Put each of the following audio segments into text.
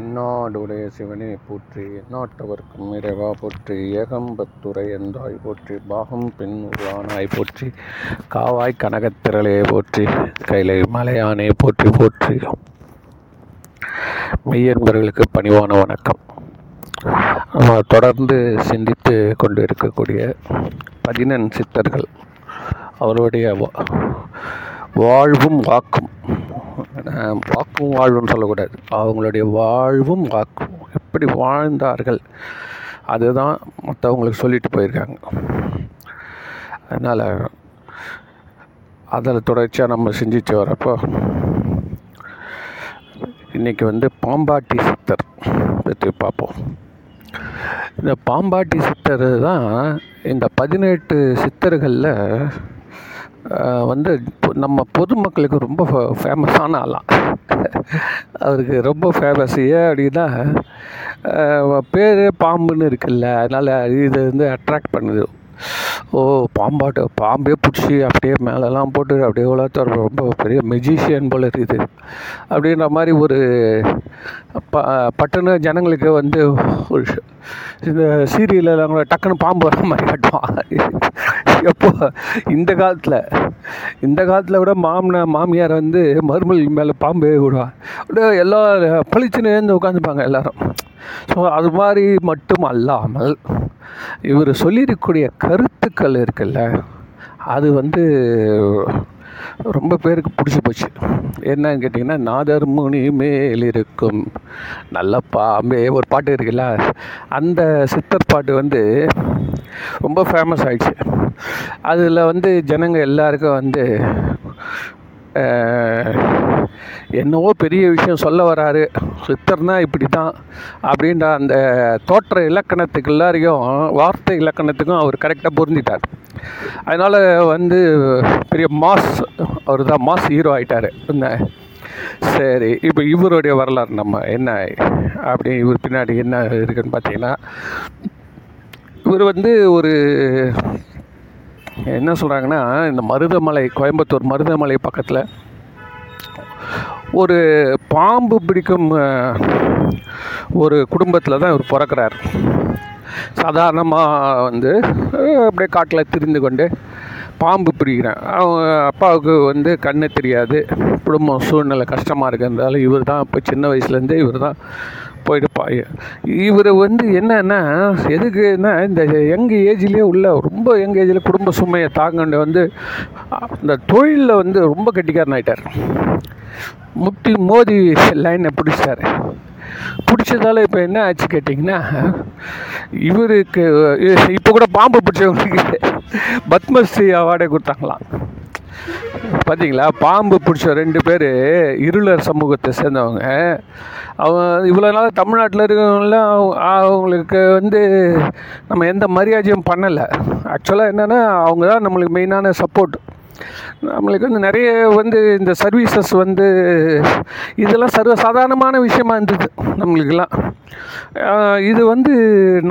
எந்நாடுடைய சிவனே போற்றி எந்நாட்டவர்க்கும் இறைவா போற்றி ஏகம்பத்துரை எந்தாய் போற்றி பாகம் பெண் உருவானாய் போற்றி காவாய் கனகத்திரளே போற்றி கைலை மலையானே போற்றி போற்றி. மெய்யன்பர்களுக்கு பணிவான வணக்கம். நம்ம தொடர்ந்து சிந்தித்து கொண்டு இருக்கக்கூடிய பதினெண் சித்தர்கள் அவருடைய வா- வாழ்வும் வாக்கும் வாக்கும் வாழ்வுன்னு சொல்லக்கூடாது. அவங்களுடைய வாழ்வும் வாக்கும். எப்படி வாழ்ந்தார்கள்? அதுதான் மற்றவங்களுக்கு சொல்லிட்டு போயிருக்காங்க. அதனால் அதில் தொடர்ச்சியாக நம்ம செஞ்சிச்சு வரப்போ இன்றைக்கி வந்து பாம்பாட்டி சித்தர் பற்றி பார்ப்போம். இந்த பாம்பாட்டி சித்தர் தான் இந்த பதினெட்டு சித்தர்களில் வந்து நம்ம பொதுமக்களுக்கு ரொம்ப ஃபேமஸான ஆளாம் அவருக்கு ரொம்ப ஃபேமஸ் ஏன் அப்படின்னா பேர் பாம்புன்னு இருக்குல்ல அதனால் இது வந்து அட்ராக்ட் பண்ணுது. ஓ பாம்பாட்டு பாம்பே பிடிச்சி அப்படியே மேலெல்லாம் போட்டு அப்படியே உலகத்தோட ரொம்ப பெரிய மெஜிஷியன் போல் இருக்குது. அப்படின்ற மாதிரி ஒரு ப பட்டுன்னு ஜனங்களுக்கு வந்து ஒரு இந்த சீரியலெல்லாம் கூட டக்குன்னு பாம்பு வர மாதிரி காட்டுவான். எப்போ? இந்த காலத்தில். இந்த காலத்தில் விட மாமனார் மாமியார் வந்து மருமல் மேலே பாம்பு விடுவா அப்படியே எல்லாம் பளிச்சுன்னு உட்காந்துப்பாங்க எல்லாரும். ஸோ அது மாதிரி மட்டும் அல்லாமல் இவர் சொல்லியிருக்கக்கூடிய கருத்துக்கள் இருக்குல்ல அது வந்து ரொம்ப பேருக்கு பிடிச்சி போச்சு. என்னன்னு கேட்டிங்கன்னா நாதர் முனி மேல் இருக்கும். நல்ல பாம்பே ஒரு பாட்டு இருக்குல்ல அந்த சித்தர் பாட்டு வந்து ரொம்ப ஃபேமஸ் ஆயிடுச்சு. அதில் வந்து ஜனங்க எல்லாருக்கும் வந்து என்னவோ பெரிய விஷயம் சொல்ல வராரு. சித்தர்னா இப்படி தான் அப்படின்ற அந்த தோற்ற இலக்கணத்துக்கு எல்லாரையும் வார்த்தை இலக்கணத்துக்கும் அவர் கரெக்டாக பொருந்திட்டார். அதனால் வந்து பெரிய மாஸ் அவர் தான் மாஸ் ஹீரோ ஆகிட்டார் என்ன? சரி இப்போ இவருடைய வரலாறு நம்ம என்ன அப்படி இவர் பின்னாடி என்ன இருக்குன்னு பார்த்தீங்கன்னா இவர் வந்து ஒரு என்ன சொல்கிறாங்கன்னா இந்த மருதமலை கோயம்புத்தூர் மருதமலை பக்கத்தில் ஒரு பாம்பு பிடிக்கும் ஒரு குடும்பத்தில் தான் இவர் பிறக்கிறார். சாதாரணமாக வந்து அப்படியே காட்டில் திரிந்து கொண்டு பாம்பு பிடிக்கிறேன் அவங்க அப்பாவுக்கு வந்து கண்ணு தெரியாது. குடும்பம் சூழ்நிலை கஷ்டமாக இருக்கிறதால இவர் தான் இப்போ சின்ன வயசுலேருந்தே இவர் தான் போயிடுப்பாய் இவர் வந்து என்னன்னா எதுக்குன்னா இந்த யங் ஏஜ்லேயே உள்ள ரொம்ப யங் ஏஜில் குடும்ப சுமையை தாங்கண்டு வந்து இந்த தொழிலில் வந்து ரொம்ப கெட்டிக்காரன் ஆகிட்டார் முட்டி மோதி லைனை பிடிச்சிட்டாரு. பிடிச்சதால இப்போ என்ன ஆச்சு கேட்டிங்கன்னா இவருக்கு இப்போ கூட பாம்பு பிடிச்சவங்களுக்கு பத்மஸ்ரீ அவார்டே கொடுத்தாங்களாம். பார்த்தீங்களா பாம்பு பிடிச்ச ரெண்டு பேர் இருளர் சமூகத்தை சேர்ந்தவங்க. அவங்க இவ்வளோ நாள் தமிழ்நாட்டில் இருக்கவங்களாம் அவங்களுக்கு வந்து நம்ம எந்த மரியாதையும் பண்ணலை. ஆக்சுவலாக என்னென்னா அவங்க தான் நம்மளுக்கு மெயினான சப்போர்ட் நம்மளுக்கு வந்து நிறைய வந்து இந்த சர்வீசஸ் வந்து இதெல்லாம் சர்வசாதாரணமான விஷயமா இருந்தது நம்மளுக்கெல்லாம். இது வந்து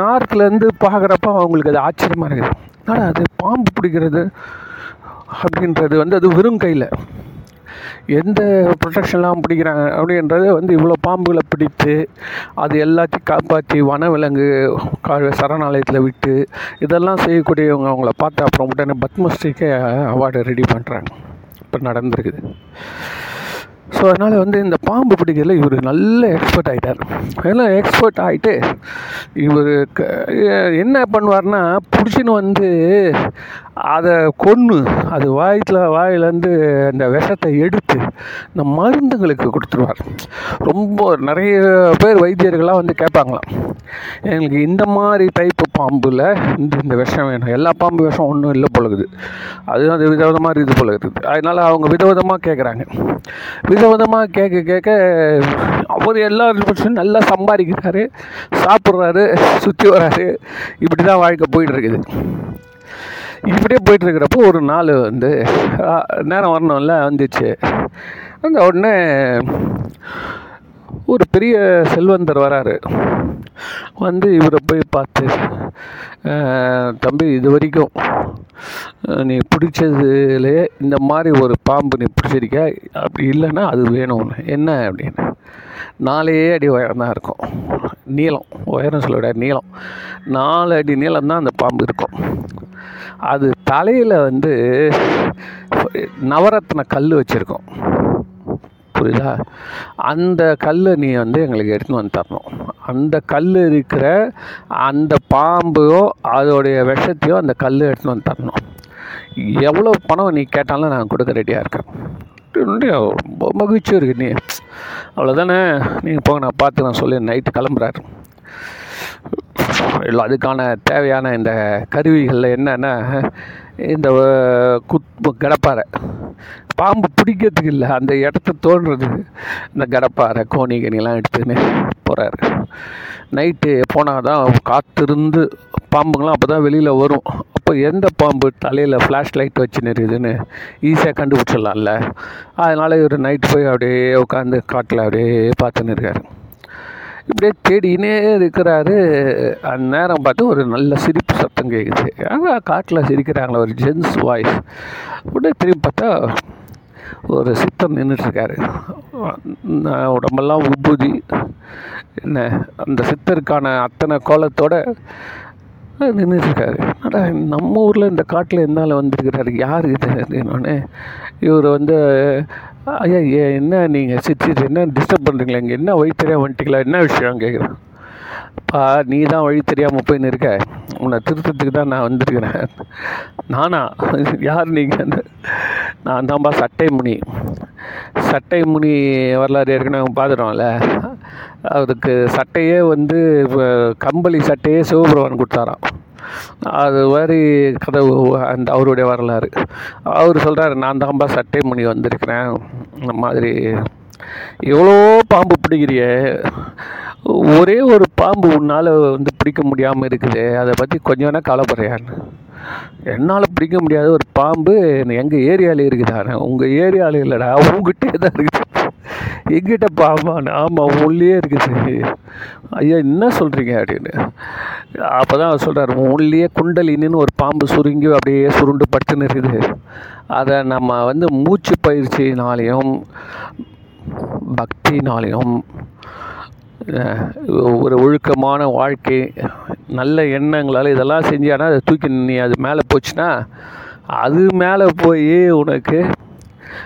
நார்த்லேருந்து பார்க்குறப்ப அவங்களுக்கு அது ஆச்சரியமாக இருக்குது. ஆனால் அது பாம்பு பிடிக்கிறது? அப்படின்றது வந்து அது வெறும் கையில். எந்த ப்ரொடெக்ஷன்லாம் பிடிக்கிறாங்க அப்படின்றது வந்து இவ்வளோ பாம்புகளை பிடித்து அது எல்லாத்தையும் காப்பாற்றி வனவிலங்கு கா சரணாலயத்தில் விட்டு இதெல்லாம் செய்யக்கூடியவங்க அவங்கள பார்த்து அப்புறம் உடனே பத்மஸ்ரீக்கே அவார்டு ரெடி பண்ணுறாங்க இப்போ நடந்திருக்குது. ஸோ அதனால் வந்து இந்த பாம்பு பிடிக்கிறதுல இவர் நல்ல எக்ஸ்பர்ட் ஆகிட்டார் அதெல்லாம் எக்ஸ்பர்ட் ஆகிட்டு இவர் என்ன பண்ணுவார்னா பிடிச்சின்னு வந்து அதை கொன்று அது வாயத்தில் வாயிலேருந்து அந்த விஷத்தை எடுத்து இந்த மருந்துகளுக்கு கொடுத்துருவார். ரொம்ப நிறைய பேர் வைத்தியர்கள்லாம் வந்து கேட்பாங்களாம். எங்களுக்கு இந்த மாதிரி டைப்பு பாம்பில் இந்த இந்த விஷம் வேணும். எல்லா பாம்பு விஷம் ஒன்றும் இல்லை போலகுது அது அது விதவிதமாக இது போல அதனால் அவங்க விதவிதமாக கேட்குறாங்க. விதவிதமாக கேட்க கேட்க அவர் எல்லா நல்லா சம்பாதிக்கிறாரு சாப்பிட்றாரு சுற்றி வராரு. இப்படி தான் வாழ்க்கை போயிட்டுருக்குது இப்படியே போயிட்டுருக்கிறப்போ ஒரு நாள் வந்து நேரம் வரணும்ல வந்துச்சு. அந்த உடனே ஒரு பெரிய செல்வந்தர் வராரு. வந்து இவரை போய் பார்த்து தம்பி இது வரைக்கும் நீ பிடிச்சதுலே இந்த மாதிரி ஒரு பாம்பு நீ பிடிச்சிருக்க அப்படி இல்லைன்னா அது வேணும் என்ன அப்படின்னு? நாலே அடி உயரம் தான் இருக்கும். நீளம். உயரம் சொல்ல விட நீளம். நாலு அடி நீளம் தான் அந்த பாம்பு இருக்கும். அது தலையில் வந்து நவரத்ன கல் வச்சுருக்கோம். புரியுதா? அந்த கல்லை நீ வந்து எங்களுக்கு எடுத்துன்னு வந்து தரணும். அந்த கல் இருக்கிற அந்த பாம்பையோ அதோடைய விஷத்தையோ அந்த கல் எடுத்துன்னு வந்து தரணும். எவ்வளோ பணம் நீ கேட்டாலும் நான் கொடுக்க ரெடியாக இருக்கேன். ரொம்ப மகிழ்ச்சியாக இருக்கு நீ. அவ்வளோதானே நீங்கள் போங்க நான் பார்த்து நான் சொல்லி. நைட்டு கிளம்புறாரு. அதுக்கான தேவையான இந்த கருவிகளில் என்னென்னா இந்த குத் கடப்பாரை. பாம்பு பிடிக்கிறதுக்கு இல்லை அந்த இடத்த தோன்றது இந்த கடப்பாரை கோணி கனிலாம் எடுத்துன்னு போகிறாரு நைட்டு போனால் தான் காத்திருந்து பாம்புங்களாம் அப்போ தான் வெளியில் வரும். அப்போ எந்த பாம்பு தலையில் ஃப்ளாஷ் லைட் வச்சுன்னு இருக்குதுன்னு ஈஸியாக கண்டுபிடிச்சிடலாம்ல. அதனால் இவர் நைட்டு போய் அப்படியே உட்காந்து காட்டில் அப்படியே பார்த்துன்னு இருக்காரு. இப்படியே தேடினே இருக்கிறாரு. அந்த நேரம் பார்த்து ஒரு நல்ல சிரிப்பு சத்தம் கேட்குது ஆனால் காட்டில் சிரிக்கிறாங்களே ஒரு ஜென்ஸ் வாய்ஸ் உடனே திரும்பி பார்த்தா ஒரு சித்தர் நின்றுட்டுருக்காரு உடம்பெல்லாம் உபூதி என்ன அந்த சித்தருக்கான அத்தனை கோலத்தோட நின்றுட்டுருக்காரு அடா நம்ம ஊரில் இந்த காட்டில் என்னால் வந்திருக்கிறாரு? யார் இது? அப்படின்னோடனே இவர் வந்து ஐயா ஏ- என்ன நீங்கள் சிரிச்சு என்ன டிஸ்டர்ப் பண்ணுறீங்களா இங்கே என்ன வழி தெரியாம வந்துட்டீங்களா? என்ன விஷயம் கேட்குறேன் பா நீ தான் வழி தெரியாமல் போயின்னு இருக்க உன்னை திருத்தத்துக்கு தான் நான் வந்திருக்கிறேன். நானா? யார் நீங்கள் நான் தான்ப்பா சட்டை முனி சட்டை முனி வரலாறு ஏற்கனவே பார்த்துட்டோம்ல அதுக்கு சட்டையே வந்து கம்பளி சட்டையே சிவபெருமான் கொடுத்தாராம். அது மாதிரி கதை அந்த அவருடைய வரலாறு. அவர் சொல்கிறாரு நான் தான்ப்பா சட்டை முனி வந்திருக்கிறேன். இந்த மாதிரி எவ்வளோ பாம்பு பிடிக்கிறியே? ஒரே ஒரு பாம்பு உன்னால் வந்து பிடிக்க முடியாமல் இருக்குது. அதை பற்றி கொஞ்சம் வேணால் கவலைப்படுறியான்னு என்னால் பிடிக்க முடியாத ஒரு பாம்பு எங்கள் ஏரியாவில் இருக்குதா உங்கள் ஏரியாவில் இல்லைடா உங்ககிட்டே தான் இருக்குது. எங்கிட்ட பாம்பான்னு ஆமாம் உள்ளே இருக்குது. ஐயா என்ன சொல்கிறீங்க அப்படின்னு. அப்போ தான் அவர் சொல்கிறார் உள்ளே குண்டலின்னு ஒரு பாம்பு சுருங்கி அப்படியே சுருண்டு பட்டுன்னு இருக்குது. அதை நம்ம வந்து மூச்சு பயிற்சினாலையும் பக்தினாலையும் ஒரு ஒழுக்கமான வாழ்க்கை நல்ல எண்ணங்களால் இதெல்லாம் செஞ்சானா அதை தூக்கி நீ அது மேலே போச்சுன்னா அது மேலே போய் உனக்கு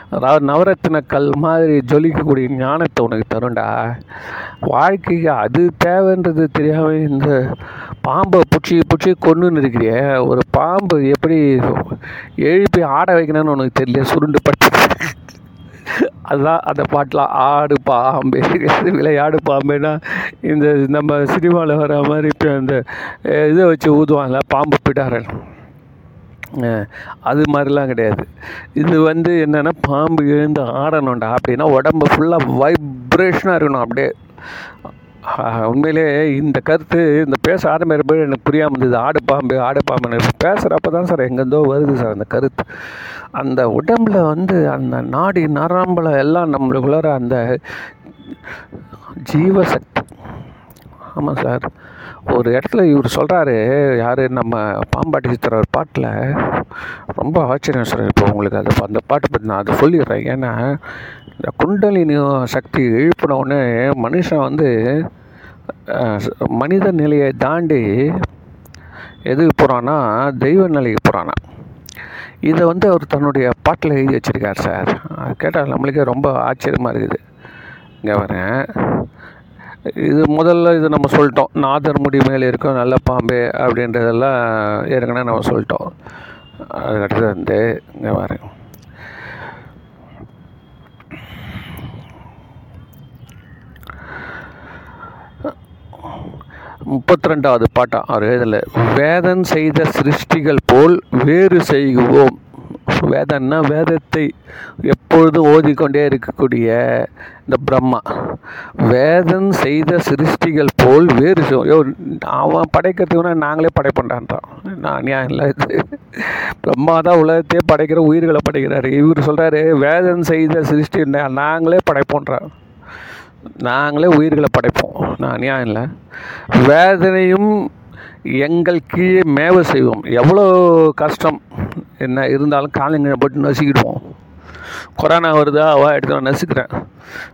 அதாவது நவரத்தின கல் மாதிரி ஜொலிக்கக்கூடிய ஞானத்தை உனக்கு தரும்டா. வாழ்க்கைக்கு அது தேவைன்றது தெரியாமல் இந்த பாம்பை பிடிச்சி பிடிச்சி கொண்டுன்னு இருக்கிறியே ஒரு பாம்பு எப்படி எழுப்பி ஆட வைக்கணும்னு உனக்கு தெரியல சுருண்டு பட்டு அதுதான் அந்த பாட்டெலாம் ஆடு பாம்பு விளையாடு பாம்புன்னா இந்த நம்ம சினிமாவில் வர மாதிரி இப்போ அந்த இதை வச்சு ஊதுவாங்கல்ல பாம்பு பிடாரன் அது மாதிரிலாம் கிடையாது. இது வந்து என்னென்னா பாம்பு எழுந்து ஆடணும்டா அப்படின்னா உடம்பு ஃபுல்லாக வைப்ரேஷனாக இருக்கணும் அப்படியே. உண்மையிலே இந்த கருத்து இந்த பேச ஆரம்பிக்கிறப்ப எனக்கு புரியாமல் இருந்தது. ஆடு பாம்பு ஆடு பாம்புன்னு பேசுகிறப்ப தான் சார் எங்கேருந்தோ வருது சார் அந்த கருத்து. அந்த உடம்புல வந்து அந்த நாடி நரம்புல எல்லாம் நம்மளுக்குள்ளார அந்த ஜீவசக்தி. ஆமாம் சார். ஒரு இடத்துல இவர் சொல்கிறாரு யார் நம்ம பாம்பாட்டி சித்திர ஒரு பாட்டில் ரொம்ப ஆச்சரியம் சார். இப்போ உங்களுக்கு அது அந்த பாட்டு பற்றி நான் அதை சொல்லிடுறேன். ஏன்னா இந்த குண்டலினி சக்தி எழுப்பினோடனே மனுஷன் வந்து மனித நிலையை தாண்டி எதுக்கு போகிறான்னா தெய்வ நிலைக்கு போகிறானா இதை வந்து அவர் தன்னுடைய பாட்டில் எழுதி வச்சிருக்கார் சார். கேட்டால் நம்மளுக்கே ரொம்ப ஆச்சரியமாக இருக்குது. இங்கே வரேன் இது முதல்ல இது நம்ம சொல்லிட்டோம். நாதர் முடி மேலே இருக்கும் நல்ல பாம்பே அப்படின்றதெல்லாம் ஏற்கனவே நம்ம சொல்லிட்டோம். அதுக்கடுத்து வந்து இங்கே வரேன் முப்பத்தி ரெண்டாவது பாட்டா? அவர் எழுதல வேதன் செய்த சிருஷ்டிகள் போல் வேறு செய்குவோம் வேதன்னா வேதத்தை எப்பொழுதும் ஓதிக்கொண்டே இருக்கக்கூடிய இந்த பிரம்மா. வேதன் செய்த சிருஷ்டிகள் போல் வேறு செய்வோம். அவன் படைக்கிறதுக்குனா நாங்களே படைப்பண்டான்றான் நான் ஏன் இல்லை பிரம்மா தான் உலகத்தையே படைக்கிற உயிர்களை படைக்கிறாரு. இவர் சொல்கிறாரு வேதன் செய்த சிருஷ்டி நாங்களே படைப்போன்றான் நாங்களே உயிர்களை படைப்போம். நான் அநியாயம் இல்லை. வேதனையும் எங்கள் கீழே மேவ செய்வோம். எவ்வளோ கஷ்டம்? என்ன இருந்தாலும் காலங்களை போட்டு நசுக்கிடுவோம். கொரோனா வருதா? அவ எடுத்து நான் நசுக்கிறேன்.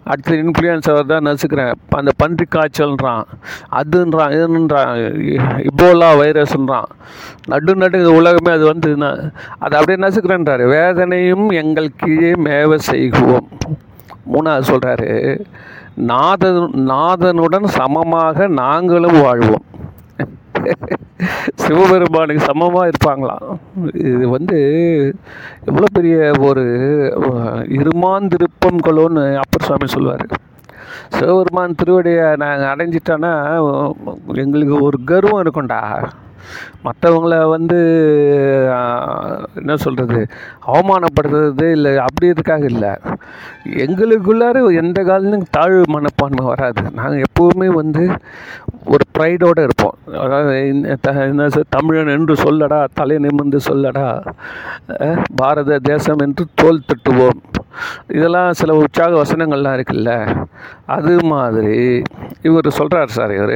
அடுத்து இன்ஃப்ளூயன்ஸா வருதா? நசுக்கிறேன். அந்த பன்றி காய்ச்சல்ன்றான். அதுன்றான் இதுன்றான். இபோலா வைரஸ்ன்றான் நடு நடு உலகமே அது வந்து அதை அப்படியே நசுக்கிறேன்றாரு. வேதனையும் எங்கள் கீழே மேவ செய்குவோம் மூணாவது சொல்கிறாரு நாதன் நாதனுடன் சமமாக நாங்களும் வாழ்வோம். சிவபெருமானுக்கு சமமாக இருப்பாங்களாம் இது வந்து எவ்வளோ பெரிய ஒரு இருமாந்திருப்பம் கொலோன்னு அப்பர் சுவாமி சொல்லுவார். சிவபெருமான் திருவடியை நாங்கள் அடைஞ்சிட்டோன்னா எங்களுக்கு ஒரு கர்வம் இருக்கும்டா. மற்றவங்கள வந்து என்ன சொல்கிறது அவமானப்படுத்துறது இல்லை அப்படி இதுக்காக இல்லை. எங்களுக்குள்ளார எந்த காலத்துலையும் தாழ்வு மனப்பான்மை வராது. நாங்கள் எப்போவுமே வந்து ஒரு ப்ரைடோடு இருப்போம். அதாவது என்ன தமிழன் என்று சொல்லடா தலை நிமிர்ந்து சொல்லடா பாரத தேசம் என்று தோல் தட்டுவோம். இதெல்லாம் சில உற்சாக வசனங்கள்லாம் இருக்குல்ல அது மாதிரி. இவர் சொல்கிறார் சார் இவர்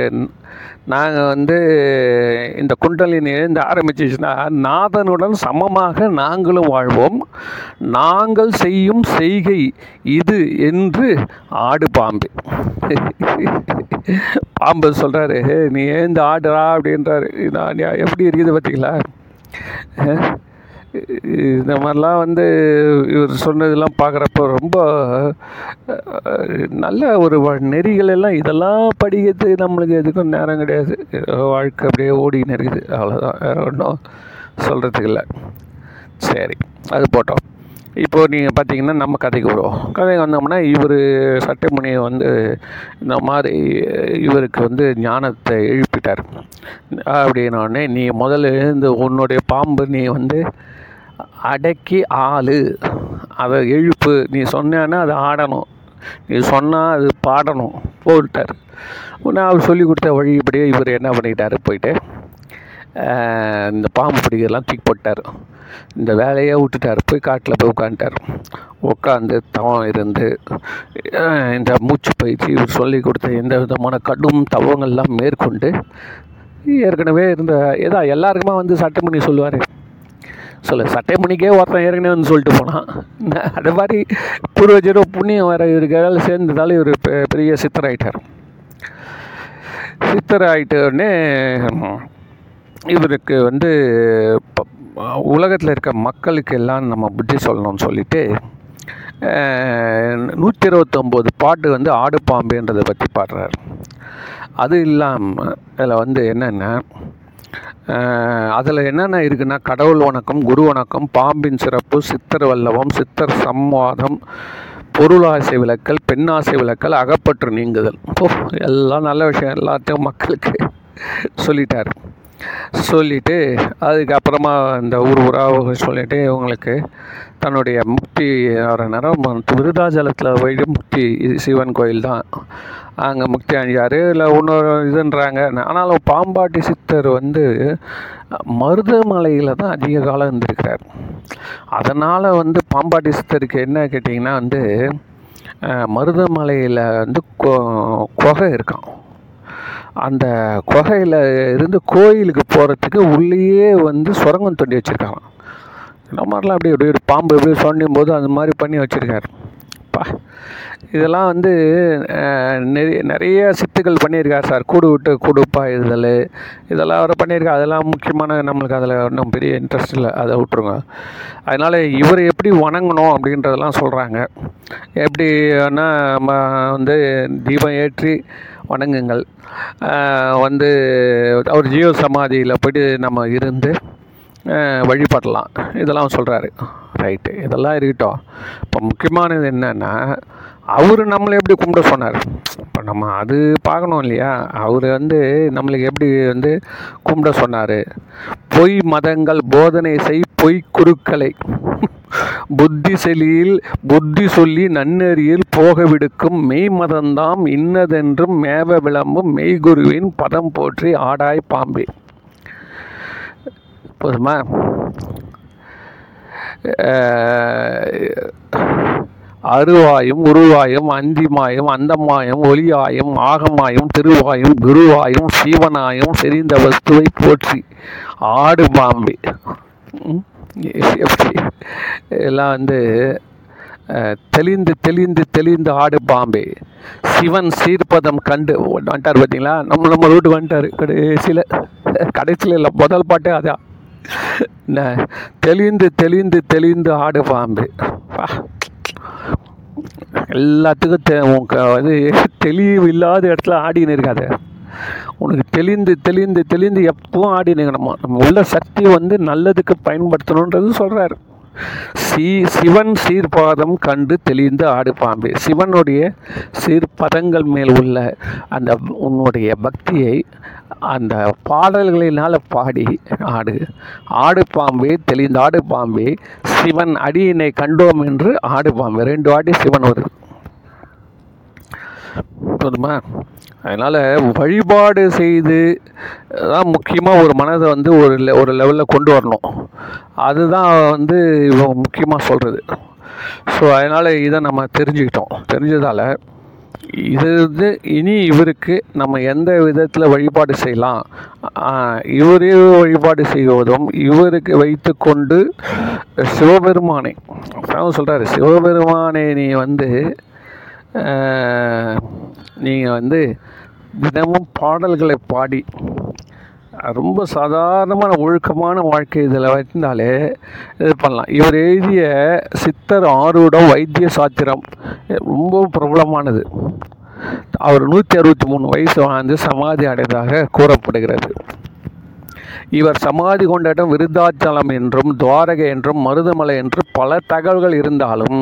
நாங்கள் வந்து இந்த குண்டலினி எழுந்து ஆரம்பிச்சிச்சுன்னா நாதனுடன் சமமாக நாங்களும் வாழ்வோம். நாங்கள் செய்யும் செய்கை இது என்று ஆடு பாம்பு. பாம்பு சொல்கிறாரு நீ எழுந்து ஆடுறா அப்படின்றாரு. நான் எப்படி இருக்குது பார்த்தீங்களா இந்த மாதிரிலாம் வந்து இவர் சொன்னதெல்லாம் பார்க்குறப்ப ரொம்ப நல்ல ஒரு நெறிகள் எல்லாம் இதெல்லாம் படிக்கிறது நம்மளுக்கு எதுக்கும் நேரம் கிடையாது. வாழ்க்கை அப்படியே ஓடி இருக்குது. அவ்வளோதான் வேறு ஒன்றும் சொல்கிறதுக்கு இல்லை. சரி அது போட்டோம். இப்போ நீங்கள் பார்த்தீங்கன்னா நம்ம கதைக்கு வருவோம். கதைக்கு வந்தோம்னா இவர் சட்டமுனியை வந்து இந்த மாதிரி இவருக்கு வந்து ஞானத்தை எழுப்பிட்டார். அப்படின்னோடனே நீ முதல்ல எழுந்து உன்னுடைய பாம்பு நீ வந்து அடக்கி ஆளு. அதை எழுப்பு. நீ சொன்னேன்னா அது ஆடணும். நீ சொன்னால் அது பாடணும். போட்டார் உடனே அவர் சொல்லி கொடுத்த வழிபடியே இவர் என்ன பண்ணிட்டாரு போயிட்டு இந்த பாம்பு பிடிக்கிறதெல்லாம் தூக்கி போட்டார் இந்த வேலையை விட்டுட்டார். போய் காட்டில் போய் உட்காந்துட்டார். உட்காந்து தவம் இருந்து இந்த மூச்சு பயிற்சி இவர் சொல்லி கொடுத்த எந்த விதமான கடும் தவங்கள்லாம் மேற்கொண்டு ஏற்கனவே இருந்த ஏதா எல்லாருக்குமே வந்து சட்டம் பண்ணி சொல்லுவார்? சொல்லு சட்டைமணிக்கே ஒருத்தன் ஏற்கனவே வந்து சொல்லிட்டு போனான். அது மாதிரி பூர்வஜரோ புண்ணியம் வர இவருக்கு சேர்ந்ததால இவர் பெ- பெரிய சித்தர் ஆகிட்டார் சித்தர் ஆயிட்ட உடனே இவருக்கு வந்து உலகத்தில் இருக்க மக்களுக்கு எல்லாம் நம்ம புத்தி சொல்லணும்னு சொல்லிட்டு நூற்றி இருபத்தொம்போது பாட்டு வந்து ஆடு பாம்புன்றதை பற்றி பாடுறார். அது இல்லாமல் அதில் வந்து என்னென்னா அதில் என்னென்ன இருக்குன்னா கடவுள் வணக்கம் குரு வணக்கம் பாம்பின் சிறப்பு சித்தர் வல்லவம் சித்தர் சம்வாதம் பொருளாசை விளக்கல் பெண்ணாசை விளக்கல் அகப்பற்று நீங்குதல். ஓ எல்லாம் நல்ல விஷயம். எல்லாத்தையும் மக்களுக்கு சொல்லிட்டார். சொல்லிட்டு அதுக்கப்புறமா இந்த ஊர் ஊராக சொல்லிவிட்டு இவங்களுக்கு தன்னுடைய முக்தி வர நேரம் விருதாச்சலத்தில் போயிட்டு முக்தி சிவன் கோயில் தான் அங்கே முக்தி அணிஞ்சார் இல்லை இன்னொரு இதுன்றாங்க. ஆனாலும் பாம்பாட்டி சித்தர் வந்து மருதமலையில் தான் அதிக காலம் இருந்திருக்கிறார். அதனால் வந்து பாம்பாட்டி சித்தருக்கு என்ன கேட்டிங்கன்னா வந்து மருதமலையில் வந்து கொ- குகை இருக்கான் அந்த குகையில் இருந்து கோயிலுக்கு போகிறதுக்கு உள்ளேயே வந்து சுரங்கம் தோண்டி வச்சுருக்காங்க இந்த மாதிரிலாம் அப்படி அப்படி ஒரு பாம்பு எப்படி சொன்னும் போது அந்த மாதிரி பண்ணி வச்சுருக்காரு. இதெல்லாம் வந்து நிறைய நிறைய சித்துக்கள் பண்ணியிருக்கார் சார். கூடு விட்டு கூடுப்பா இதுதல் இதெல்லாம் அவர் பண்ணியிருக்கா அதெல்லாம் முக்கியமான நம்மளுக்கு அதில் ஒன்றும் பெரிய இன்ட்ரெஸ்ட் இல்லை. அதை விட்டுருங்க. அதனால் இவர் எப்படி வணங்கணும் அப்படின்றதெல்லாம் சொல்கிறாங்க எப்படின்னா நம்ம வந்து தீபம் ஏற்றி வணங்குங்கள். வந்து அவர் ஜீவ சமாதியில் போய்ட்டு நம்ம இருந்து வழிபடலாம். இதெல்லாம் சொல்கிறாரு ரைட்டு இதெல்லாம் இருக்கட்டும். இப்போ முக்கியமானது என்னென்னா அவர் நம்மளை எப்படி கும்பிட சொன்னார்? இப்போ நம்ம அது பார்க்கணும் இல்லையா? அவர் வந்து நம்மளுக்கு எப்படி வந்து கும்பிட சொன்னார்? பொய் மதங்கள் போதனை செய் பொய் குருக்களை. புத்தி செலியில் புத்தி சொல்லி நன்னெறியில் போக விடுக்கும் மெய் மதந்தாம் இன்னதென்றும் மேவ விளம்பும் மெய்குருவின் பதம் போற்றி ஆடாய் பாம்பே. போதுமா? அருவாயும் உருவாயும் அந்திமாயும் அந்தமாயும் ஒலியாயும் ஆகமாயும் திருவாயும் குருவாயும் சீவனாயும் செறிந்த வஸ்துவை போற்றி. ஆடு பாம்பே எப்படி எல்லாம் வந்து தெளிந்து தெளிந்து தெளிந்து ஆடு பாம்பே. சிவன் சீர்பதம் கண்டு வந்துட்டார் பார்த்தீங்களா நம்ம நம்ம ரூட்டு வந்துட்டார். கடைசியில் கடைசியில் இல்லை முதல் பாட்டே அதான். தெளிந்து தெளிந்து தெளிந்து ஆடு பாம்பு. எல்லாத்துக்கும் தெ உனக்கு வந்து தெளிவு இல்லாத இடத்துல ஆடின்னு இருக்காது. உனக்கு தெளிந்து தெளிந்து தெளிந்து எப்பவும் ஆடி நிற்கணுமா நம்ம உள்ள சக்தியை வந்து நல்லதுக்கு பயன்படுத்தணுன்றது சொல்கிறாரு சீ சிவன் சீர்பாதம் கண்டு தெளிந்து ஆடு பாம்பே. சிவனுடைய சீர்பதங்கள் மேல் உள்ள அந்த உன்னுடைய பக்தியை அந்த பாடல்களினால் பாடி ஆடு. ஆடு பாம்பே தெளிந்த ஆடு பாம்பே சிவன் அடியினை கண்டோம் என்று ஆடு பாம்பே. ரெண்டு வாட்டி சிவன் வருது. போதுமா? அதனால் வழிபாடு செய்து தான் முக்கியமாக ஒரு மனதை வந்து ஒரு லெ- ஒரு லெவலில் கொண்டு வரணும். அதுதான் வந்து இவங்க முக்கியமாக சொல்கிறது ஸோ அதனால் இதை நம்ம தெரிஞ்சுக்கிட்டோம். தெரிஞ்சதால் இது வந்து இனி இவருக்கு நம்ம எந்த விதத்தில் வழிபாடு செய்யலாம்? இவரே வழிபாடு செய்வதும் இவருக்கு வைத்துக்கொண்டு சிவபெருமானை அதான் சொல்கிறாரு சிவபெருமானை நீ வந்து நீங்கள் வந்து தினமும் பாடல்களை பாடி ரொம்ப சாதாரணமான ஒழுக்கமான வாழ்க்கை இதில் வைத்தாலே இது பண்ணலாம். இவர் எழுதிய சித்தர் ஆரூடம் வைத்திய சாத்திரம் ரொம்ப பிரபலமானது. அவர் நூற்றி அறுபத்தி மூணு வயசு வாழ்ந்து சமாதி அடைந்ததாக கூறப்படுகிறது. இவர் சமாதி கொண்ட இடம் விருத்தாச்சலம் என்றும் துவாரகை என்றும் மருதமலை என்றும் பல தகவல்கள் இருந்தாலும்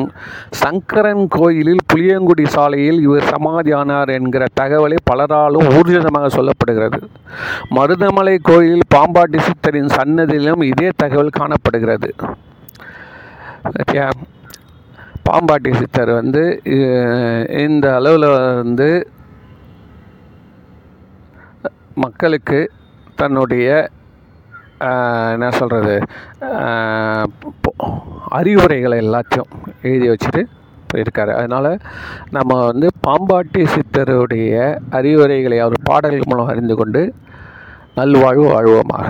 சங்கரன் கோயிலில் புளியங்குடி சாலையில் இவர் சமாதியானார் என்கிற தகவலை பலராலும் ஊர்ஜிதமாக சொல்லப்படுகிறது. மருதமலை கோயிலில் பாம்பாட்டி சித்தரின் சன்னதியிலும் இதே தகவல் காணப்படுகிறது. பாம்பாட்டி சித்தர் வந்து இந்த அளவில் வந்து மக்களுக்கு தன்னுடைய என்ன சொல்கிறது அறிவுரைகளை எல்லாத்தையும் எழுதி வச்சுட்டு போயிருக்காரு. அதனால் நம்ம வந்து பாம்பாட்டி சித்தருடைய அறிவுரைகளை அவர் பாடல்கள் மூலம் அறிந்து கொண்டு நல்வாழ்வு வாழ்வோமாக.